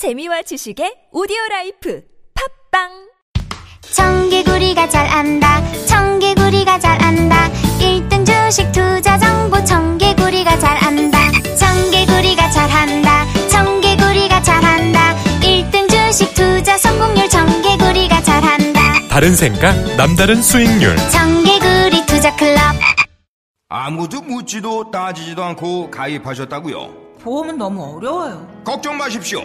재미와 지식의 오디오 라이프. 팟빵! 청개구리가 잘 안다. 청개구리가 잘 안다. 1등 주식 투자 정보. 청개구리가 잘 안다. 청개구리가 잘 한다. 청개구리가 잘 한다. 1등 주식 투자 성공률. 청개구리가 잘 한다. 다른 생각, 남다른 수익률. 청개구리 투자 클럽. 아무도 묻지도 따지지도 않고 가입하셨다고요? 보험은 너무 어려워요. 걱정 마십시오.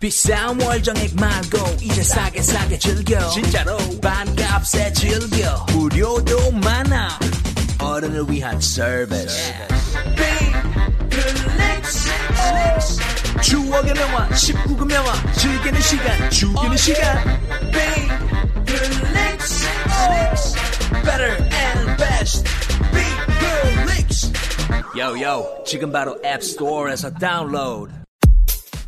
비싼 월정액 말고 이제 싸게 싸게 즐겨 진짜로 반값에 즐겨 무료도 많아 어른을 위한 서비스 추억의 명화 19금 명화 즐기는 시간 죽이는 시간 Better and best. 빅플릭스 요요 지금 바로 앱스토어에서 다운로드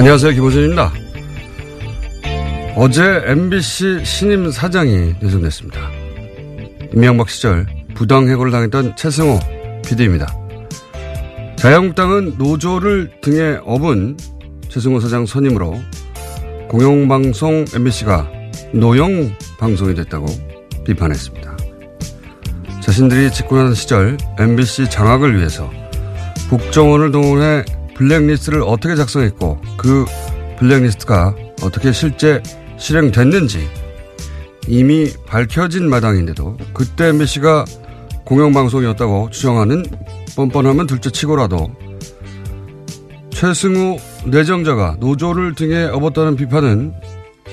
안녕하세요. 김호준입니다. 어제 MBC 신임 사장이 내정됐습니다. 임명박 시절 부당해고를 당했던 최승호 PD입니다. 자유한국당은 노조를 등에 업은 최승호 사장 선임으로 공영방송 MBC가 노영 방송이 됐다고 비판했습니다. 자신들이 집권하는 시절 MBC 장악을 위해서 국정원을 동원해 블랙리스트를 어떻게 작성했고 그 블랙리스트가 어떻게 실제 실행됐는지 이미 밝혀진 마당인데도 그때 MBC가 공영방송이었다고 주장하는 뻔뻔하면 둘째 치고라도 최승우 내정자가 노조를 등에 업었다는 비판은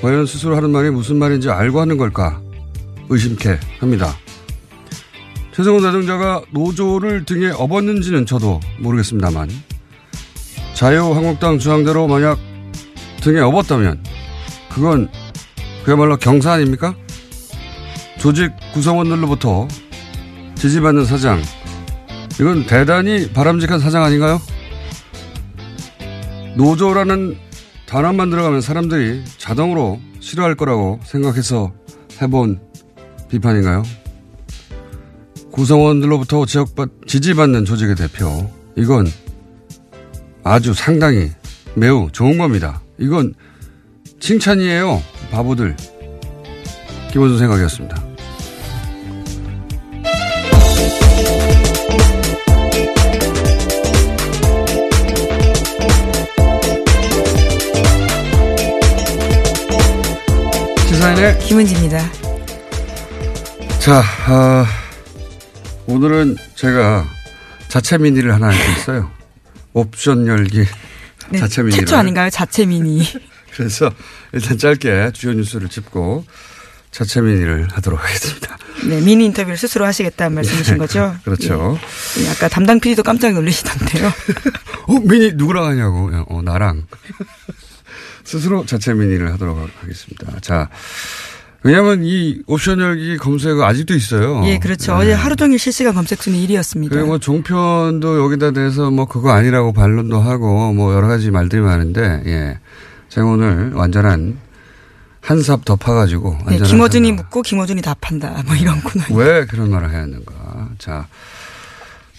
과연 스스로 하는 말이 무슨 말인지 알고 하는 걸까 의심케 합니다. 최승우 내정자가 노조를 등에 업었는지는 저도 모르겠습니다만 자유한국당 주장대로 만약 등에 업었다면 그건 그야말로 경사 아닙니까? 조직 구성원들로부터 지지받는 사장 이건 대단히 바람직한 사장 아닌가요? 노조라는 단어만 들어가면 사람들이 자동으로 싫어할 거라고 생각해서 해본 비판인가요? 구성원들로부터 지역받, 지지받는 조직의 대표 이건 아주 상당히 매우 좋은 겁니다. 이건 칭찬이에요. 바보들. 김원준 생각이었습니다. 시사인의 김은지입니다. 자, 아, 오늘은 제가 자체 미니를 하나 할수 있어요. 옵션 열기 네, 자체 미니. 최초 아닌가요? 자체 미니. 그래서 일단 짧게 주요 뉴스를 짚고 자체민의를 하도록 하겠습니다. 네, 미니 인터뷰를 스스로 하시겠다는 말씀이신 거죠? 그렇죠. 예, 아까 담당 PD도 깜짝 놀라시던데요. 어, 미니 누구랑 하냐고. 어, 나랑. 스스로 자체 미니를 하도록 하겠습니다. 자. 왜냐하면 이 옵션 열기 검색어 아직도 있어요. 예, 그렇죠. 네. 어제 하루 종일 실시간 검색 순위 1위였습니다. 그리고 뭐 종편도 여기다 대해서 뭐 그거 아니라고 반론도 하고 뭐 여러 가지 말들이 많은데 예. 제가 오늘 완전한 한삽 덮어가지고 네, 김어준이 묻고 김어준이 답한다. 뭐 이런 코너. 왜 그런 말을 해야 하는가. 자.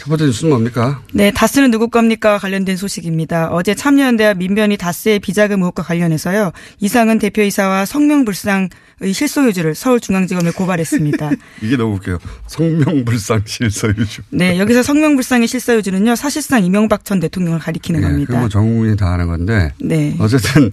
첫 번째 뉴스는 뭡니까? 네, 다스는 누구 겁니까? 관련된 소식입니다. 어제 참여연대와 민변이 다스의 비자금 의혹과 관련해서요. 이상은 대표이사와 성명불상의 실소유주를 서울중앙지검에 고발했습니다. 이게 너무 웃겨요. 성명불상 실소유주. 네, 여기서 성명불상의 실소유주는요. 사실상 이명박 전 대통령을 가리키는 네, 겁니다. 그건 전 국민이 다 아는 건데. 네. 어쨌든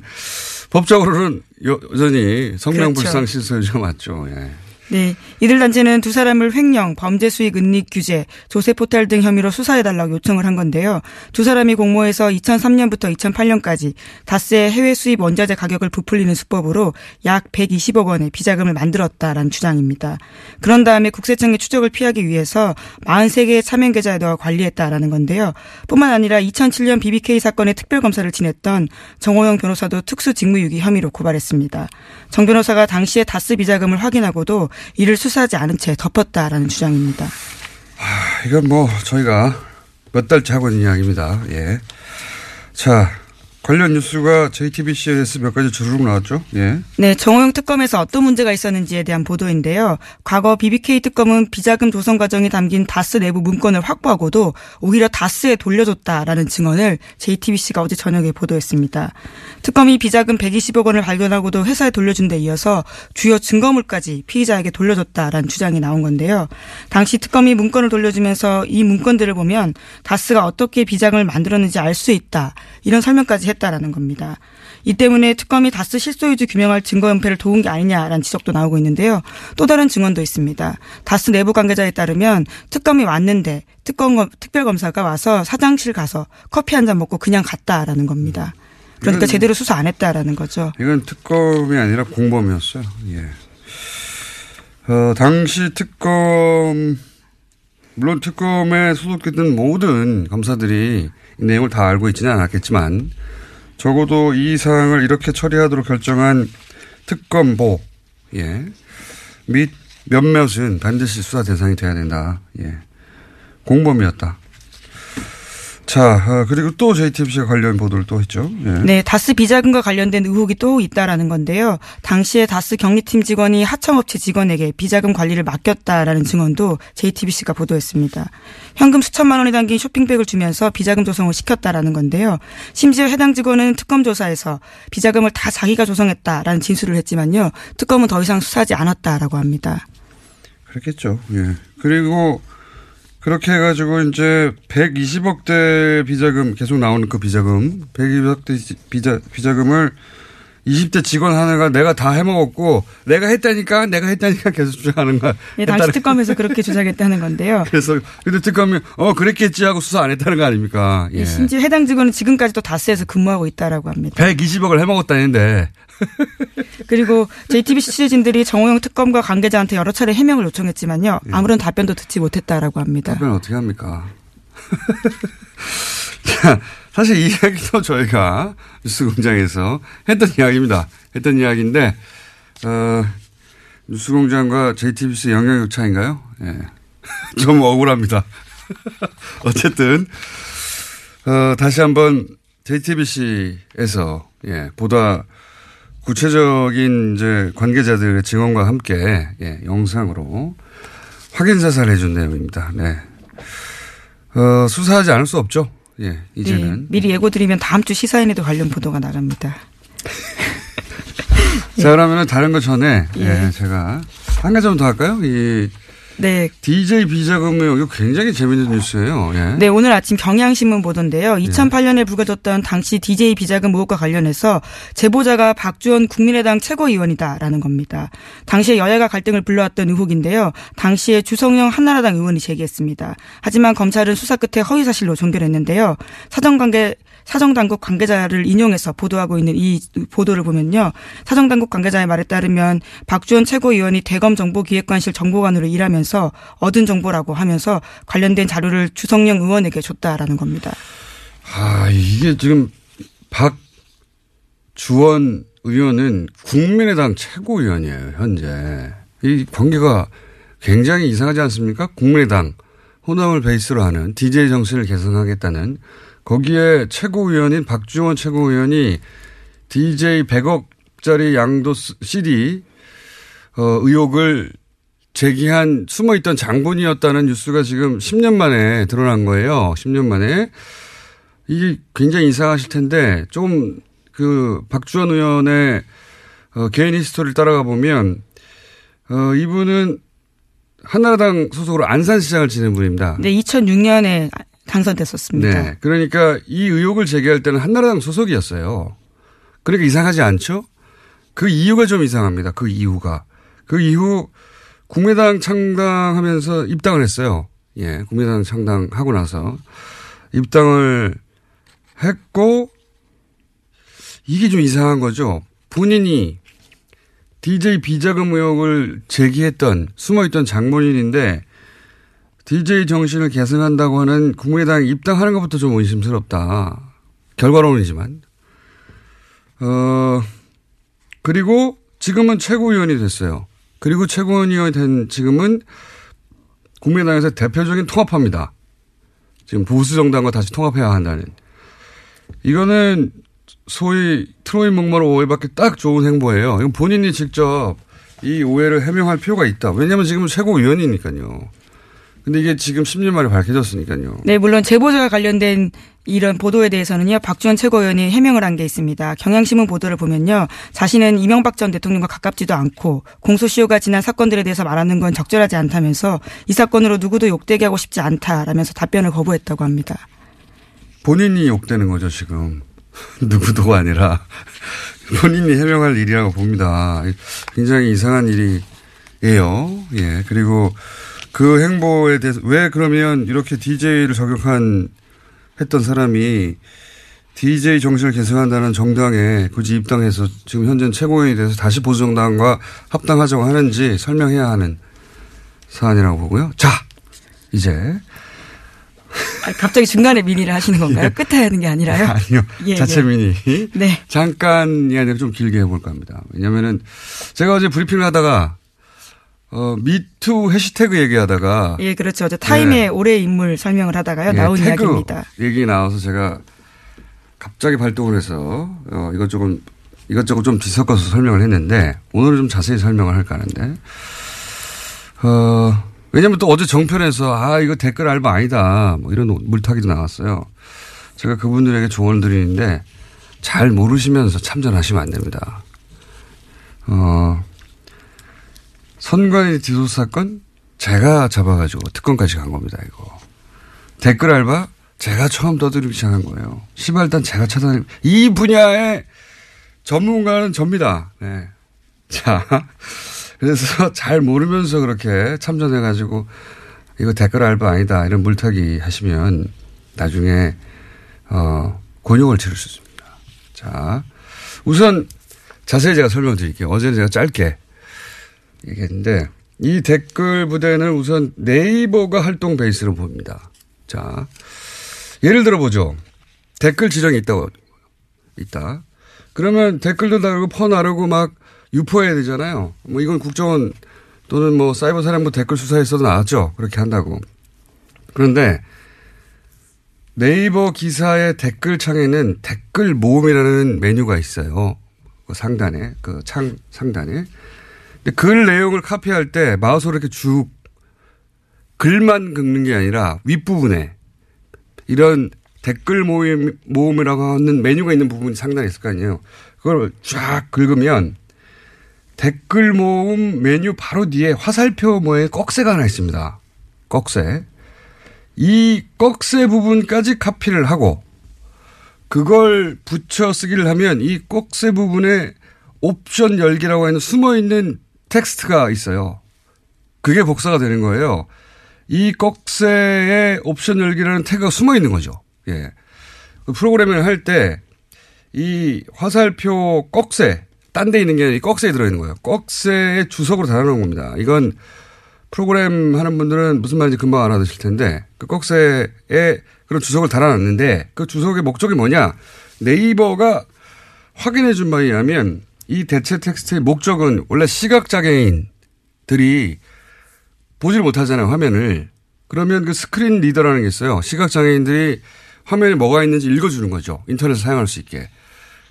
법적으로는 여전히 성명불상 그렇죠. 실소유주가 맞죠. 예. 네. 이들 단체는 두 사람을 횡령, 범죄 수익 은닉 규제, 조세 포탈 등 혐의로 수사해달라고 요청을 한 건데요. 두 사람이 공모해서 2003년부터 2008년까지 다스의 해외 수입 원자재 가격을 부풀리는 수법으로 약 120억 원의 비자금을 만들었다라는 주장입니다. 그런 다음에 국세청의 추적을 피하기 위해서 43개의 차명 계좌에다가 관리했다라는 건데요. 뿐만 아니라 2007년 BBK 사건의 특별검사를 지냈던 정호영 변호사도 특수 직무유기 혐의로 고발했습니다. 정 변호사가 당시에 다스 비자금을 확인하고도 이를 수사하지 않은 채 덮었다라는 주장입니다. 아, 이건 뭐 저희가 몇 달째 하고 있는 이야기입니다. 예. 자, 관련 뉴스가 JTBC에서 몇 가지 주르륵 나왔죠? 예. 네, 정호영 특검에서 어떤 문제가 있었는지에 대한 보도인데요. 과거 BBK 특검은 비자금 조성 과정이 담긴 다스 내부 문건을 확보하고도 오히려 다스에 돌려줬다라는 증언을 JTBC가 어제 저녁에 보도했습니다. 특검이 비자금 120억 원을 발견하고도 회사에 돌려준 데 이어서 주요 증거물까지 피의자에게 돌려줬다라는 주장이 나온 건데요. 당시 특검이 문건을 돌려주면서 이 문건들을 보면 다스가 어떻게 비자금을 만들었는지 알 수 있다. 이런 설명까지 했 다라는 겁니다. 이 때문에 특검이 다스 실소유주 규명할 증거 연패를 도운 게 아니냐라는 지적도 나오고 있는데요. 또 다른 증언도 있습니다. 다스 내부 관계자에 따르면 특검이 왔는데 특검 특별검사가 와서 사장실 가서 커피 한 잔 먹고 그냥 갔다라는 겁니다. 그러니까 제대로 수사 안 했다라는 거죠. 이건 특검이 아니라 공범이었어요. 예. 어, 당시 특검, 물론 특검에 소속됐던 모든 검사들이 이 내용을 다 알고 있지는 않았겠지만 적어도 이 사항을 이렇게 처리하도록 결정한 특검보, 예. 및 몇몇은 반드시 수사 대상이 돼야 된다. 예. 공범이었다. 자, 어, 그리고 또 JTBC가 관련 보도를 또 했죠. 예. 네, 다스 비자금과 관련된 의혹이 또 있다라는 건데요. 당시에 다스 경리팀 직원이 하청업체 직원에게 비자금 관리를 맡겼다라는 증언도 JTBC가 보도했습니다. 현금 수천만 원이 담긴 쇼핑백을 주면서 비자금 조성을 시켰다라는 건데요. 심지어 해당 직원은 특검 조사에서 비자금을 다 자기가 조성했다라는 진술을 했지만요. 특검은 더 이상 수사하지 않았다라고 합니다. 그렇겠죠. 예. 그리고 그렇게 해가지고 이제 120억대 비자금 계속 나오는 그 비자금 120억대 비자 비자금을 20대 직원 하나가 내가 다 해먹었고 내가 했다니까 내가 했다니까 계속 주장하는 거야. 네, 당시 특검에서 그렇게 주장했다는 건데요. 그래서 근데 특검이 어 그랬겠지 하고 수사 안 했다는 거 아닙니까? 예. 네, 심지어 해당 직원은 지금까지도 다스에서 근무하고 있다라고 합니다. 120억을 해먹었다는데 그리고 JTBC 취재진들이 정호영 특검과 관계자한테 여러 차례 해명을 요청했지만요. 아무런 답변도 듣지 못했다라고 합니다. 답변 어떻게 합니까? 자, 사실 이 이야기도 저희가 뉴스 공장에서 했던 이야기입니다. 했던 이야기인데 어, 뉴스 공장과 JTBC 영향력 차인가요? 예. 좀 억울합니다. 어쨌든 어, 다시 한번 JTBC에서 예, 보다 구체적인 이제 관계자들의 증언과 함께 예, 영상으로 확인 사살을 해준 내용입니다. 네. 어, 수사하지 않을 수 없죠. 예, 이제는. 네, 미리 예고 드리면 다음 주 시사인에도 관련 보도가 나갑니다. 자, 그러면은 다른 거 전에, 예, 예. 제가 한 가지 좀 더 할까요? 이, 네. DJ 비자금 의혹 이거 굉장히 재밌는 뉴스예요. 예. 네, 오늘 아침 경향신문 보던데요. 2008년에 불거졌던 당시 DJ 비자금 의혹과 관련해서 제보자가 박주원 국민의당 최고위원이다라는 겁니다. 당시에 여야가 갈등을 불러왔던 의혹인데요. 당시에 주성영 한나라당 의원이 제기했습니다. 하지만 검찰은 수사 끝에 허위 사실로 종결했는데요. 사정관계 사정당국 관계자를 인용해서 보도하고 있는 이 보도를 보면요. 사정당국 관계자의 말에 따르면 박주원 최고위원이 대검 정보기획관실 정보관으로 일하면서 얻은 정보라고 하면서 관련된 자료를 주성영 의원에게 줬다라는 겁니다. 아, 이게 지금 박주원 의원은 국민의당 최고위원이에요, 현재. 이 관계가 굉장히 이상하지 않습니까? 국민의당 호남을 베이스로 하는 DJ 정신을 개선하겠다는 거기에 최고위원인 박주원 최고위원이 DJ 100억짜리 양도 CD 어, 의혹을 제기한 숨어 있던 장본이었다는 뉴스가 지금 10년 만에 드러난 거예요. 10년 만에. 이게 굉장히 이상하실 텐데 좀 그 박주원 의원의 어, 개인 히스토리를 따라가 보면 어, 이분은 한나라당 소속으로 안산시장을 지낸 분입니다. 네, 2006년에 당선됐었습니다. 네. 그러니까 이 의혹을 제기할 때는 한나라당 소속이었어요. 그러니까 이상하지 않죠? 그 이유가 좀 이상합니다. 그 이유가. 그 이후 국민당 창당하면서 입당을 했어요. 예. 국민당 창당하고 나서 입당을 했고 이게 좀 이상한 거죠. 본인이 DJ 비자금 의혹을 제기했던 숨어있던 장본인인데 DJ 정신을 계승한다고 하는 국민의당 입당하는 것부터 좀 의심스럽다. 결과론이지만. 어, 그리고 지금은 최고위원이 됐어요. 그리고 최고위원이 된 지금은 국민의당에서 대표적인 통합합니다. 지금 보수 정당과 다시 통합해야 한다는. 이거는 소위 트로이 목마로 오해받기 딱 좋은 행보예요. 이건 본인이 직접 이 오해를 해명할 필요가 있다. 왜냐하면 지금 최고위원이니까요. 근데 이게 지금 10년 만에 밝혀졌으니까요. 네, 물론 제보자와 관련된 이런 보도에 대해서는요, 박주원 최고위원이 해명을 한 게 있습니다. 경향신문 보도를 보면요, 자신은 이명박 전 대통령과 가깝지도 않고 공소시효가 지난 사건들에 대해서 말하는 건 적절하지 않다면서 이 사건으로 누구도 욕되게 하고 싶지 않다라면서 답변을 거부했다고 합니다. 본인이 욕되는 거죠, 지금. 누구도가 아니라 본인이 해명할 일이라고 봅니다. 굉장히 이상한 일이에요. 예. 그리고 그 행보에 대해서 왜 그러면 이렇게 DJ를 저격한 했던 사람이 DJ 정신을 계승한다는 정당에 굳이 입당해서 지금 현재 최고위원이 돼서 다시 보수정당과 합당하자고 하는지 설명해야 하는 사안이라고 보고요. 자, 이제 갑자기 중간에 미니를 하시는 건가요? 예. 끝에 하는 게 아니라요? 아니요. 예, 자체 예. 미니. 네. 잠깐이 아니라 좀 길게 해볼까 합니다. 왜냐면은 제가 어제 브리핑을 하다가 어, 미투 해시태그 얘기하다가. 예, 그렇죠. 어제 타임의 예. 올해 인물 설명을 하다가요. 예, 나온 이야기입니다. 얘기 나와서 제가 갑자기 발동을 해서 어, 이것저것 이것저것 좀 뒤섞어서 설명을 했는데 오늘은 좀 자세히 설명을 할까 하는데 어, 왜냐면 또 어제 정편에서 아, 이거 댓글 알바 아니다. 뭐 이런 물타기도 나왔어요. 제가 그분들에게 조언을 드리는데 잘 모르시면서 참전하시면 안 됩니다. 어, 선관위 뒤도 사건 제가 잡아가지고 특검까지 간 겁니다, 이거. 댓글 알바 제가 처음 떠들기 시작한 거예요. 시발단 제가 찾아낸, 이 분야의 전문가는 접니다. 네. 자, 그래서 잘 모르면서 그렇게 참전해가지고 이거 댓글 알바 아니다 이런 물타기 하시면 나중에 어 곤욕을 치를 수 있습니다. 자 우선 자세히 제가 설명드릴게요. 어제는 제가 짧게 얘기했는데 이 댓글 부대는 우선 네이버가 활동 베이스로 봅니다. 자 예를 들어 보죠. 댓글 지정이 있다고 있다. 그러면 댓글도 다르고 퍼 나르고 막 유포해야 되잖아요. 뭐 이건 국정원 또는 뭐 사이버 사령부 댓글 수사에서도 나왔죠. 그렇게 한다고. 그런데 네이버 기사의 댓글 창에는 댓글 모음이라는 메뉴가 있어요. 그 상단에, 그 창 상단에. 글 내용을 카피할 때 마우스로 이렇게 쭉 글만 긁는 게 아니라 윗부분에 이런 댓글 모임, 모음이라고 하는 메뉴가 있는 부분이 상당히 있을 거 아니에요. 그걸 쫙 긁으면 댓글 모음 메뉴 바로 뒤에 화살표 모의 꺽쇠가 하나 있습니다. 꺽쇠. 이 꺽쇠 부분까지 카피를 하고 그걸 붙여 쓰기를 하면 이 꺽쇠 부분에 옵션 열기라고 하는 숨어 있는 텍스트가 있어요. 그게 복사가 되는 거예요. 이 꺽쇠에 옵션 열기라는 태그가 숨어 있는 거죠. 예. 그 프로그래밍을 할 때 이 화살표 꺽쇠, 딴 데 있는 게 아니라 이 꺽쇠에 들어있는 거예요. 꺽쇠의 주석으로 달아놓은 겁니다. 이건 프로그램 하는 분들은 무슨 말인지 금방 알아두실 텐데 그 꺽쇠에 그런 주석을 달아놨는데 그 주석의 목적이 뭐냐. 네이버가 확인해 준 바에 의하면 이 대체 텍스트의 목적은 원래 시각장애인들이 보질 못하잖아요, 화면을. 그러면 그 스크린 리더라는 게 있어요. 시각장애인들이 화면에 뭐가 있는지 읽어주는 거죠. 인터넷을 사용할 수 있게.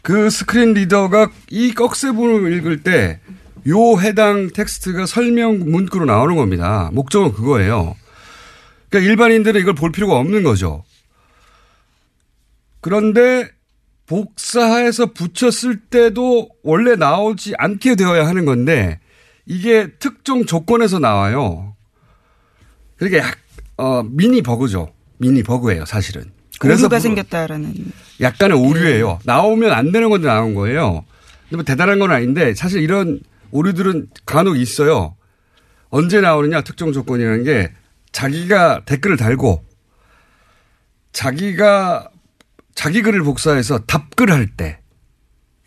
그 스크린 리더가 이 꺽쇠 부분을 읽을 때 요 해당 텍스트가 설명 문구로 나오는 겁니다. 목적은 그거예요. 그러니까 일반인들은 이걸 볼 필요가 없는 거죠. 그런데 복사해서 붙였을 때도 원래 나오지 않게 되어야 하는 건데 이게 특정 조건에서 나와요. 그러니까 약, 어, 미니 버그죠. 미니 버그예요, 사실은. 그래서 오류가 생겼다라는 약간의 오류예요. 나오면 안 되는 건데 나온 거예요. 근데 뭐 대단한 건 아닌데 사실 이런 오류들은 간혹 있어요. 언제 나오느냐 특정 조건이라는 게 자기가 댓글을 달고 자기가 자기 글을 복사해서 답글 할 때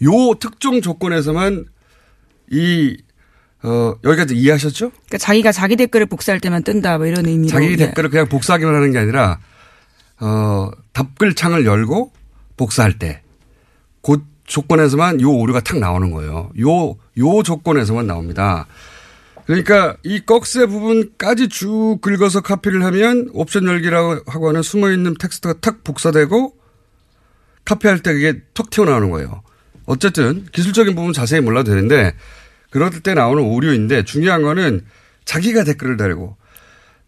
요 특정 조건에서만 이 어, 여기까지 이해하셨죠? 그러니까 자기가 자기 댓글을 복사할 때만 뜬다, 뭐 이런 의미로. 자기 댓글을 그냥 복사하기만 하는 게 아니라, 어, 답글 창을 열고 복사할 때, 그 조건에서만 요 오류가 탁 나오는 거예요. 요, 요 조건에서만 나옵니다. 그러니까 이 꺽쇠 부분까지 쭉 긁어서 카피를 하면 옵션 열기라고 하고 하는 숨어 있는 텍스트가 탁 복사되고 카피할 때 그게 턱 튀어나오는 거예요. 어쨌든 기술적인 부분 자세히 몰라도 되는데 그럴 때 나오는 오류인데 중요한 거는 자기가 댓글을 달고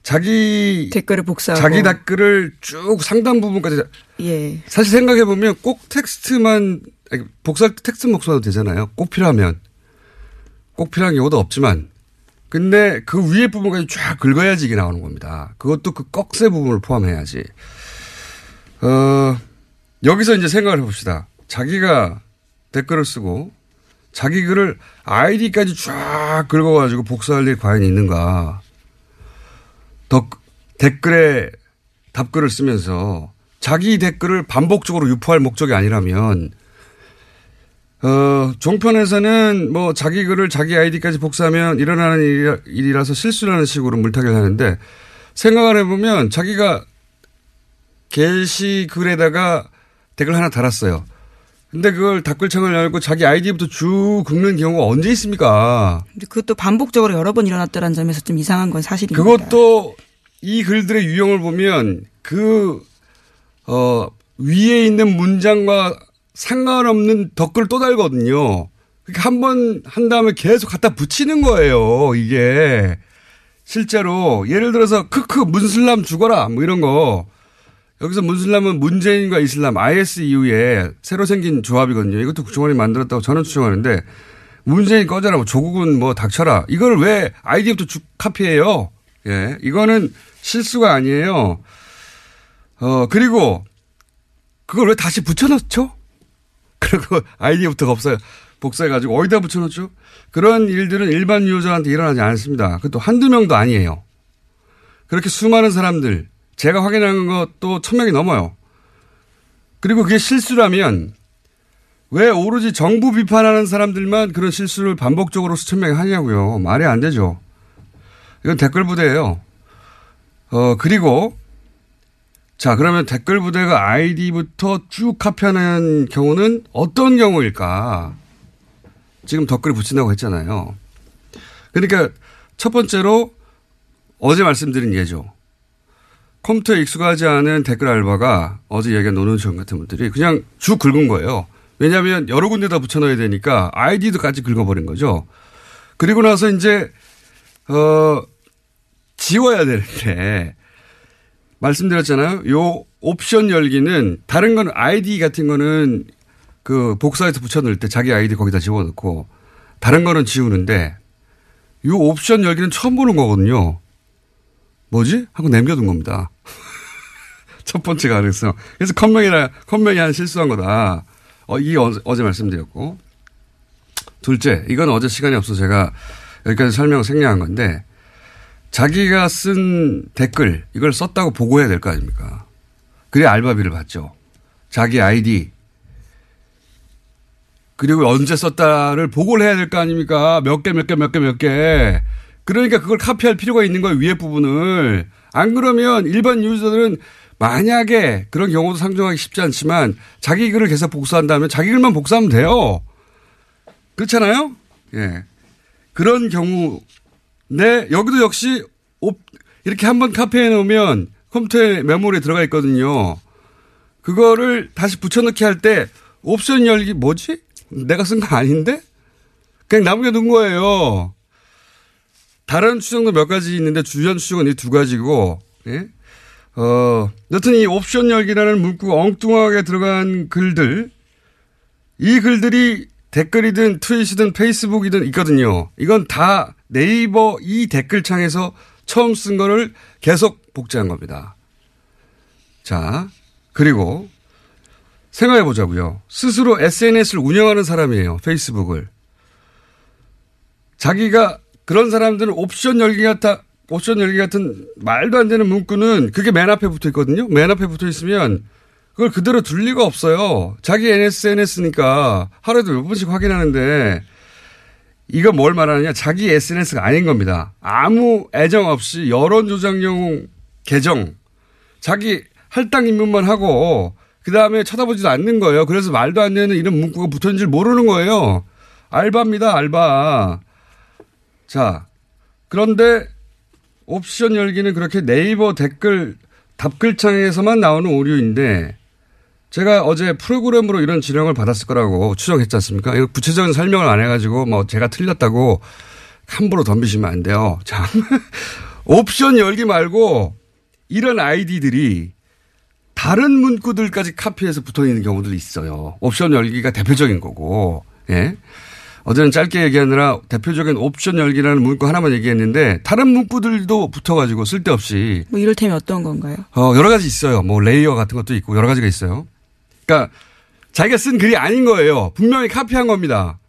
자기 댓글을 복사하고 자기 댓글을 쭉 상당 부분까지 예. 사실 생각해 보면 꼭 텍스트만 복사할 때 텍스트 복사도 되잖아요. 꼭 필요하면 꼭 필요한 경우도 없지만 근데 그 위에 부분까지 쫙 긁어야지 이게 나오는 겁니다. 그것도 그 꺽쇠 부분을 포함해야지. 어 여기서 이제 생각을 해봅시다. 자기가 댓글을 쓰고 자기 글을 아이디까지 쫙 긁어가지고 복사할 일이 과연 있는가. 더 댓글에 답글을 쓰면서 자기 댓글을 반복적으로 유포할 목적이 아니라면 어, 종편에서는 뭐 자기 글을 자기 아이디까지 복사하면 일어나는 일이라서 실수라는 식으로 물타기를 하는데 생각을 해보면 자기가 게시 글에다가 댓글 하나 달았어요. 근데 그걸 댓글창을 열고 자기 아이디부터 쭉 긁는 경우가 언제 있습니까? 근데 그것도 반복적으로 여러 번 일어났다는 점에서 좀 이상한 건 사실입니다. 그것도 이 글들의 유형을 보면 그, 어, 위에 있는 문장과 상관없는 덧글을 또 달거든요. 그러니까 한 번 한 다음에 계속 갖다 붙이는 거예요, 이게. 실제로. 예를 들어서, 크크, 문슬람 죽어라, 뭐 이런 거. 여기서 문슬람은 문재인과 이슬람 IS 이후에 새로 생긴 조합이거든요. 이것도 국정원이 만들었다고 저는 추정하는데 문재인 꺼져라, 뭐 조국은 뭐 닥쳐라. 이걸 왜 아이디부터 쭉 카피해요? 예. 이거는 실수가 아니에요. 어, 그리고 그걸 왜 다시 붙여넣죠? 그리고 아이디부터가 없어요. 복사해가지고 어디다 붙여놓죠? 그런 일들은 일반 유저한테 일어나지 않습니다. 그것도 한두 명도 아니에요. 그렇게 수많은 사람들, 제가 확인한 것도 천 명이 넘어요. 그리고 그게 실수라면 왜 오로지 정부 비판하는 사람들만 그런 실수를 반복적으로 수천 명이 하냐고요. 말이 안 되죠. 이건 댓글 부대예요. 어, 그리고 자, 그러면 댓글 부대가 아이디부터 쭉 카피하는 경우는 어떤 경우일까? 지금 댓글 붙인다고 했잖아요. 그러니까 첫 번째로 어제 말씀드린 예죠. 컴퓨터에 익숙하지 않은 댓글 알바가 어제 얘기한 노는시원 같은 분들이 그냥 쭉 긁은 거예요. 왜냐하면 여러 군데다 붙여넣어야 되니까 아이디도까지 긁어버린 거죠. 그리고 나서 이제 어 지워야 되는데 말씀드렸잖아요. 요 옵션 열기는 다른 건 아이디 같은 거는 그 복사해서 붙여넣을 때 자기 아이디 거기다 집어넣고 다른 거는 지우는데 이 옵션 열기는 처음 보는 거거든요. 뭐지? 하고 남겨둔 겁니다. 첫 번째 가능성. 그래서 컴명이라, 컴명이 한 실수한 거다. 어, 이게 어제, 어제 말씀드렸고. 둘째, 이건 어제 시간이 없어서 제가 여기까지 설명 생략한 건데, 자기가 쓴 댓글, 이걸 썼다고 보고해야 될 거 아닙니까? 그래 알바비를 받죠. 자기 아이디, 그리고 언제 썼다를 보고를 해야 될 거 아닙니까? 몇 개, 몇 개, 몇 개, 몇 개. 그러니까 그걸 카피할 필요가 있는 거예요. 위에 부분을. 안 그러면 일반 유저들은 만약에 그런 경우도 상정하기 쉽지 않지만 자기 글을 계속 복사한다면 자기 글만 복사하면 돼요. 그렇잖아요? 예. 그런 경우, 네, 여기도 역시 이렇게 한번 카피해 놓으면 컴퓨터에 메모리에 들어가 있거든요. 그거를 다시 붙여넣기 할 때 옵션 열기 뭐지? 내가 쓴 거 아닌데? 그냥 남겨둔 거예요. 다른 추정도 몇 가지 있는데 주전 추정은 이 두 가지고, 예? 어, 여튼 이 옵션 열기라는 문구 엉뚱하게 들어간 글들, 이 글들이 댓글이든 트윗이든 페이스북이든 있거든요. 이건 다 네이버 이 댓글창에서 처음 쓴 거를 계속 복제한 겁니다. 자, 그리고 생각해 보자고요. 스스로 SNS를 운영하는 사람이에요. 페이스북을. 자기가 그런 사람들은 옵션 열기 같아 옵션 열기 같은 말도 안 되는 문구는 그게 맨 앞에 붙어 있거든요. 맨 앞에 붙어 있으면 그걸 그대로 둘 리가 없어요. 자기 SNS니까 하루에도 몇 번씩 확인하는데 이거 뭘 말하느냐. 자기 SNS가 아닌 겁니다. 아무 애정 없이 여론 조작용 계정. 자기 할당 입문만 하고 그 다음에 쳐다보지도 않는 거예요. 그래서 말도 안 되는 이런 문구가 줄 모르는 거예요. 알바입니다, 알바. 자, 그런데 옵션 열기는 그렇게 네이버 댓글 답글창에서만 나오는 오류인데 제가 어제 프로그램으로 이런 지령을 받았을 거라고 추정했지 않습니까? 이거 구체적인 설명을 안 해가지고 뭐 제가 틀렸다고 함부로 덤비시면 안 돼요. 자, 옵션 열기 말고 이런 아이디들이 다른 문구들까지 카피해서 붙어 있는 경우도 있어요. 옵션 열기가 대표적인 거고, 예. 어제는 짧게 얘기하느라 대표적인 옵션 열기라는 문구 하나만 얘기했는데 다른 문구들도 붙어가지고 쓸데없이. 뭐 이를테면 어떤 건가요? 어, 여러 가지 있어요. 뭐 레이어 같은 것도 있고 여러 가지가 있어요. 그러니까 자기가 쓴 글이 아닌 거예요. 분명히 카피한 겁니다.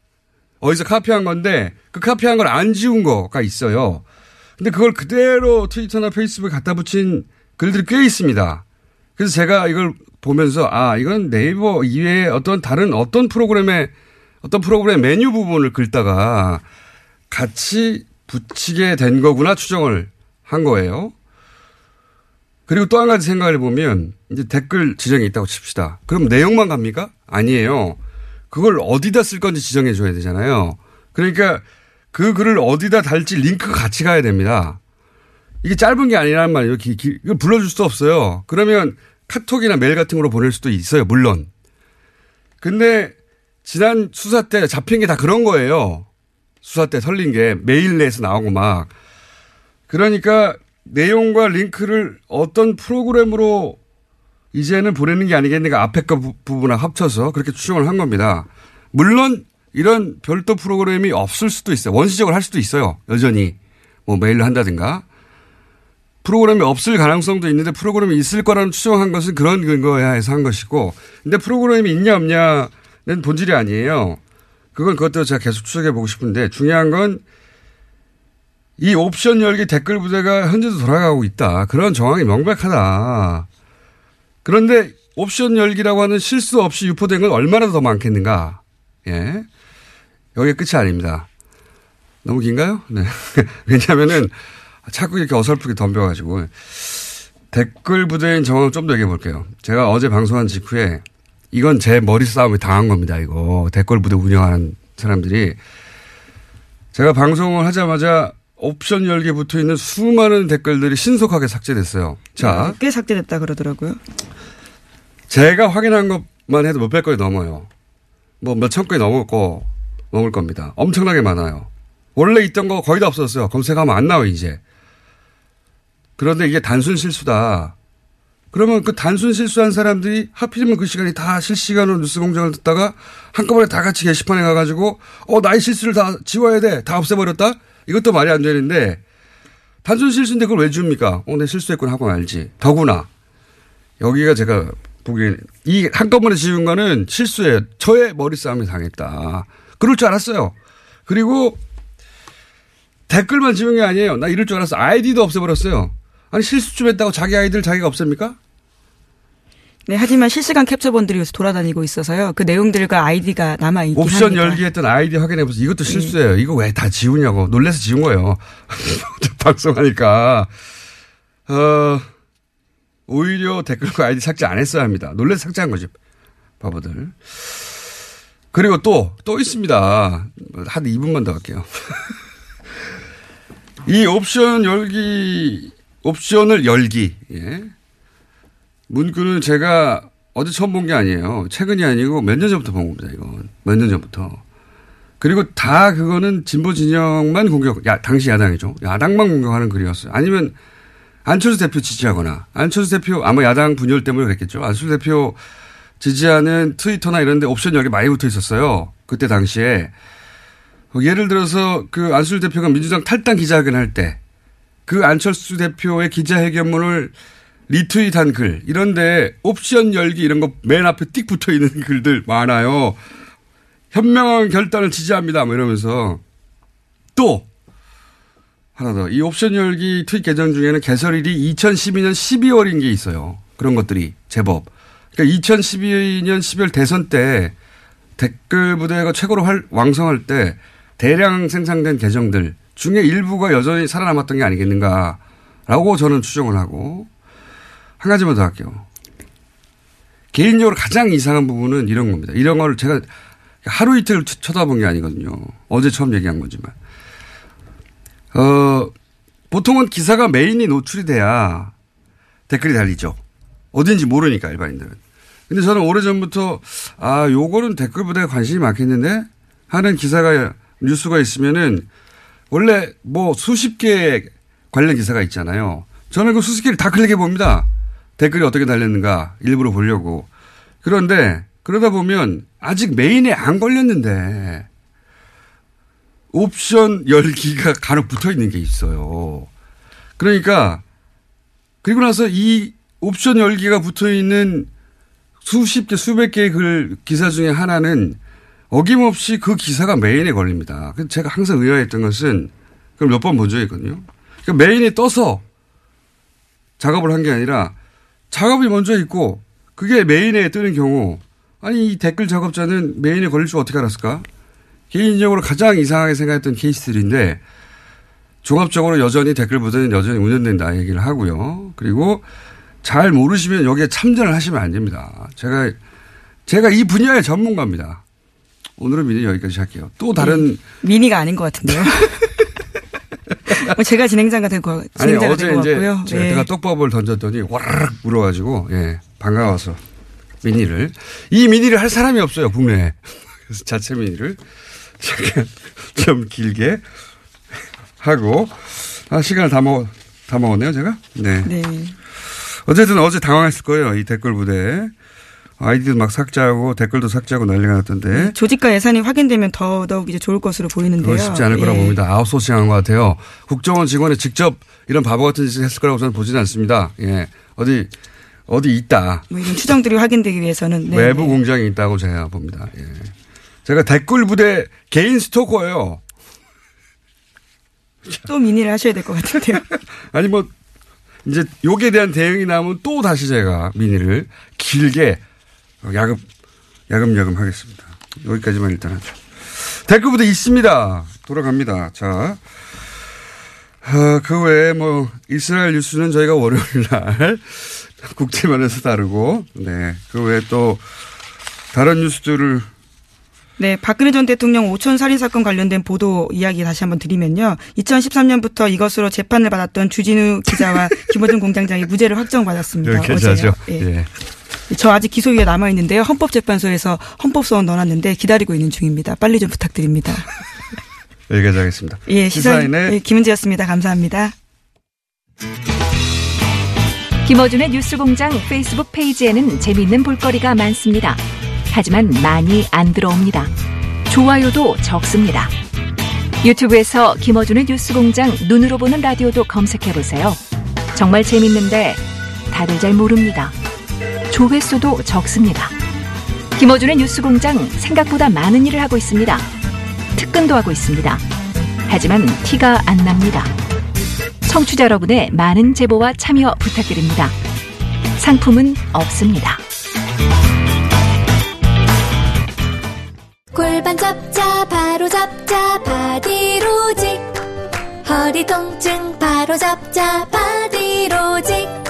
어디서 카피한 건데 그 카피한 걸 안 지운 거가 있어요. 근데 그걸 그대로 트위터나 페이스북에 갖다 붙인 글들이 꽤 있습니다. 그래서 제가 이걸 보면서 아 이건 네이버 이외에 어떤 다른 어떤 프로그램의 어떤 프로그램 메뉴 부분을 긁다가 같이 붙이게 된 거구나 추정을 한 거예요. 그리고 또 한 가지 생각을 해보면 이제 댓글 지정이 있다고 칩시다. 그럼 내용만 갑니까? 아니에요. 그걸 어디다 쓸 건지 지정해 줘야 되잖아요. 그러니까 그 글을 어디다 달지 링크가 같이 가야 됩니다. 이게 짧은 게 아니란 말이에요. 이걸 불러줄 수도 없어요. 그러면 카톡이나 메일 같은 걸로 보낼 수도 있어요. 물론. 근데 지난 수사 때 잡힌 게 다 그런 거예요. 수사 때 설린 게 메일 내에서 나오고 막. 그러니까 내용과 링크를 어떤 프로그램으로 이제는 보내는 게 아니겠는가 앞에 거 부분을 합쳐서 그렇게 추정을 한 겁니다. 물론 이런 별도 프로그램이 없을 수도 있어요. 원시적으로 할 수도 있어요. 여전히. 뭐 메일로 한다든가. 프로그램이 없을 가능성도 있는데 프로그램이 있을 거라는 추정한 것은 그런 근거에 해서 한 것이고 근데 프로그램이 있냐 없냐 는 본질이 아니에요. 그건 그것도 제가 계속 추적해 보고 싶은데 중요한 건 이 옵션 열기 댓글 부대가 현재도 돌아가고 있다. 그런 정황이 명백하다. 그런데 옵션 열기라고 하는 실수 없이 유포된 건 얼마나 더 많겠는가. 예. 여기 끝이 아닙니다. 너무 긴가요? 네. 왜냐면은 자꾸 이렇게 어설프게 덤벼가지고 댓글 부대인 정황을 좀더 얘기해 볼게요. 제가 어제 방송한 직후에 이건 제 머리 싸움에 당한 겁니다. 이거 댓글 부대 운영하는 사람들이 제가 방송을 하자마자 옵션 열기에 붙어 있는 수많은 댓글들이 신속하게 삭제됐어요. 자, 네, 꽤 삭제됐다 그러더라고요. 제가 확인한 것만 해도 몇백 건이 넘어요. 뭐 몇천 건이 넘었고 넘을 겁니다. 엄청나게 많아요. 원래 있던 거 거의 다 없었어요. 검색하면 안 나와요, 이제. 그런데 이게 단순 실수다. 그러면 그 단순 실수한 사람들이 하필이면 그 시간이 다 실시간으로 뉴스 공장을 듣다가 한꺼번에 다 같이 게시판에 가가지고 어 나의 실수를 다 지워야 돼 다 없애버렸다? 이것도 말이 안 되는데 단순 실수인데 그걸 왜 줍니까? 어 내 실수했군 하고 말지. 더구나 여기가 제가 보기엔 이 한꺼번에 지운 거는 실수예요 저의 머리 싸움이 당했다. 그럴 줄 알았어요. 그리고 댓글만 지운 게 아니에요. 나 이럴 줄 알았어. 아이디도 없애버렸어요 아니 실수 좀 했다고 자기 아이들 자기가 없앱니까? 네, 하지만 실시간 캡처본들이 돌아다니고 있어서요. 그 내용들과 아이디가 남아 있긴 옵션 합니다. 열기 했던 아이디 확인해 보세요. 이것도 실수예요. 이거 왜 다 지우냐고. 놀래서 지운 거예요. 방송하니까. 어, 오히려 댓글과 아이디 삭제 안 했어야 합니다. 놀래서 삭제한 거지. 바보들. 그리고 또, 또 있습니다. 한 2분만 더 할게요. 이 옵션 열기, 옵션을 열기, 예. 문구는 제가 어제 처음 본 게 아니에요. 최근이 아니고 몇 년 전부터 본 겁니다, 이건. 몇 년 전부터. 그리고 다 그거는 진보 진영만 공격, 야, 당시 야당이죠. 야당만 공격하는 글이었어요. 아니면 안철수 대표 지지하거나, 안철수 대표, 아마 야당 분열 때문에 그랬겠죠. 안철수 대표 지지하는 트위터나 이런 데 옵션 열기 많이 붙어 있었어요. 그때 당시에. 예를 들어서 그 안철수 대표가 민주당 탈당 기자회견 할 때 그 안철수 대표의 기자회견문을 리트윗한 글 이런데 옵션 열기 이런 거 맨 앞에 띡 붙어 있는 글들 많아요. 현명한 결단을 지지합니다. 뭐 이러면서 또 하나 더 이 옵션 열기 트윗 계정 중에는 개설일이 2012년 12월인 게 있어요. 그런 것들이 제법. 그러니까 2012년 12월 대선 때 댓글 부대가 최고로 활, 왕성할 때 대량 생산된 계정들 중에 일부가 여전히 살아남았던 게 아니겠는가라고 저는 추정을 하고 한 가지만 더 할게요. 개인적으로 가장 이상한 부분은 이런 겁니다. 이런 걸 제가 하루 이틀 쳐다본 게 아니거든요. 어제 처음 얘기한 거지만. 어, 보통은 기사가 메인이 노출이 돼야 댓글이 달리죠. 어딘지 모르니까 일반인들은. 근데 저는 오래전부터 아, 요거는 댓글 보다 관심이 많겠는데 하는 기사가 뉴스가 있으면은 원래 뭐 수십 개 관련 기사가 있잖아요. 저는 그 수십 개를 다 클릭해 봅니다. 댓글이 어떻게 달렸는가 일부러 보려고. 그런데 그러다 보면 아직 메인에 안 걸렸는데 옵션 열기가 간혹 붙어 있는 게 있어요. 그러니까 그리고 나서 이 옵션 열기가 붙어 있는 수십 개, 수백 개의 글 기사 중에 하나는 어김없이 그 기사가 메인에 걸립니다. 그래서 제가 항상 의아했던 것은 그걸 몇 번 본 적이 있거든요. 그러니까 메인에 떠서 작업을 한 게 아니라 작업이 먼저 있고 그게 메인에 뜨는 경우 아니 이 댓글 작업자는 메인에 걸릴 줄 어떻게 알았을까? 개인적으로 가장 이상하게 생각했던 케이스들인데 종합적으로 여전히 댓글 보도는 여전히 운영된다 얘기를 하고요. 그리고 잘 모르시면 여기에 참전을 하시면 안 됩니다. 제가 제가 이 분야의 전문가입니다. 오늘은 미니 여기까지 할게요. 또 다른 미니가 아닌 것 같은데요. 뭐 제가 진행자가 될 거, 아니 진행자가 어제 될것 이제 같고요. 제가 예. 떡밥을 던졌더니 와르르 물어가지고 예 반가워서 미니를 이 미니를 할 사람이 없어요 국내에 그래서 자체 미니를 잠깐 좀 길게 하고 아 시간을 다 먹, 다 먹었네요 제가 네. 네. 어쨌든 어제 당황했을 거예요 이 댓글 부대 아이디도 막 삭제하고 댓글도 삭제하고 난리가 났던데 조직과 예산이 확인되면 더더욱 이제 좋을 것으로 보이는데요. 쉽지 않을 거라고 예. 봅니다. 아웃소싱한 것 같아요. 국정원 직원이 직접 이런 바보 같은 짓을 했을 거라고 저는 보지는 않습니다. 예. 어디, 어디 있다. 뭐 이런 추정들이 확인되기 위해서는 네, 외부 네. 공장이 있다고 제가 봅니다. 예. 제가 댓글 부대 개인 스토커예요. 또 미니를 하셔야 될 것 같은데요. 아니 뭐 이제 욕에 대한 대응이 나오면 또 다시 제가 미니를 길게 야금 야금야금 하겠습니다. 여기까지만 일단 하죠. 댓글 부대 있습니다. 돌아갑니다. 자. 어, 그 외에 뭐 이스라엘 뉴스는 저희가 월요일 날 국제면에서 다루고 네. 그 외에 또 다른 뉴스들을 네, 박근혜 전 대통령 오촌 살인 사건 관련된 보도 이야기 다시 한번 드리면요. 2013년부터 이것으로 재판을 받았던 주진우 기자와 김호준 공장장이 무죄를 확정받았습니다. 어제요. 예. 예. 저 아직 기소유예 남아 있는데요. 헌법재판소에서 헌법소원 넣어놨는데 기다리고 있는 중입니다. 빨리 좀 부탁드립니다. 여기까지 하겠습니다. 예, 시사 시사인의 예, 김은지였습니다. 감사합니다. 김어준의 뉴스공장 페이스북 페이지에는 재미있는 볼거리가 많습니다. 하지만 많이 안 들어옵니다. 좋아요도 적습니다. 유튜브에서 김어준의 뉴스공장 눈으로 보는 라디오도 검색해보세요. 정말 재밌는데 다들 잘 모릅니다. 조회수도 적습니다. 김어준의 뉴스공장 생각보다 많은 일을 하고 있습니다. 특근도 하고 있습니다. 하지만 티가 안 납니다. 청취자 여러분의 많은 제보와 참여 부탁드립니다. 상품은 없습니다. 골반 잡자 바로 잡자 바디로직 허리 통증 바로 잡자 바디로직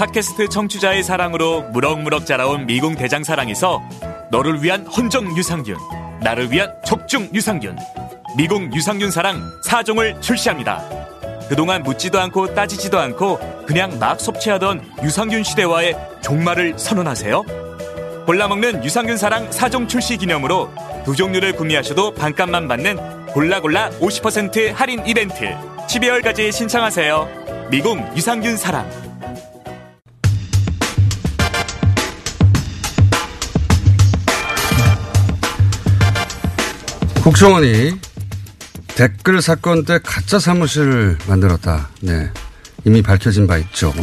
팟캐스트 청취자의 사랑으로 무럭무럭 자라온 미궁 대장 사랑에서 너를 위한 헌정 유산균, 나를 위한 적중 유산균, 미궁 유산균 사랑 4종을 출시합니다. 그동안 묻지도 않고 따지지도 않고 그냥 막 섭취하던 유산균 시대와의 종말을 선언하세요. 골라먹는 유산균 사랑 4종 출시 기념으로 두 종류를 구매하셔도 반값만 받는 골라골라 50% 할인 이벤트 12월까지 신청하세요. 미궁 유산균 사랑 국정원이 댓글 사건 때 가짜 사무실을 만들었다. 네. 이미 밝혀진 바 있죠.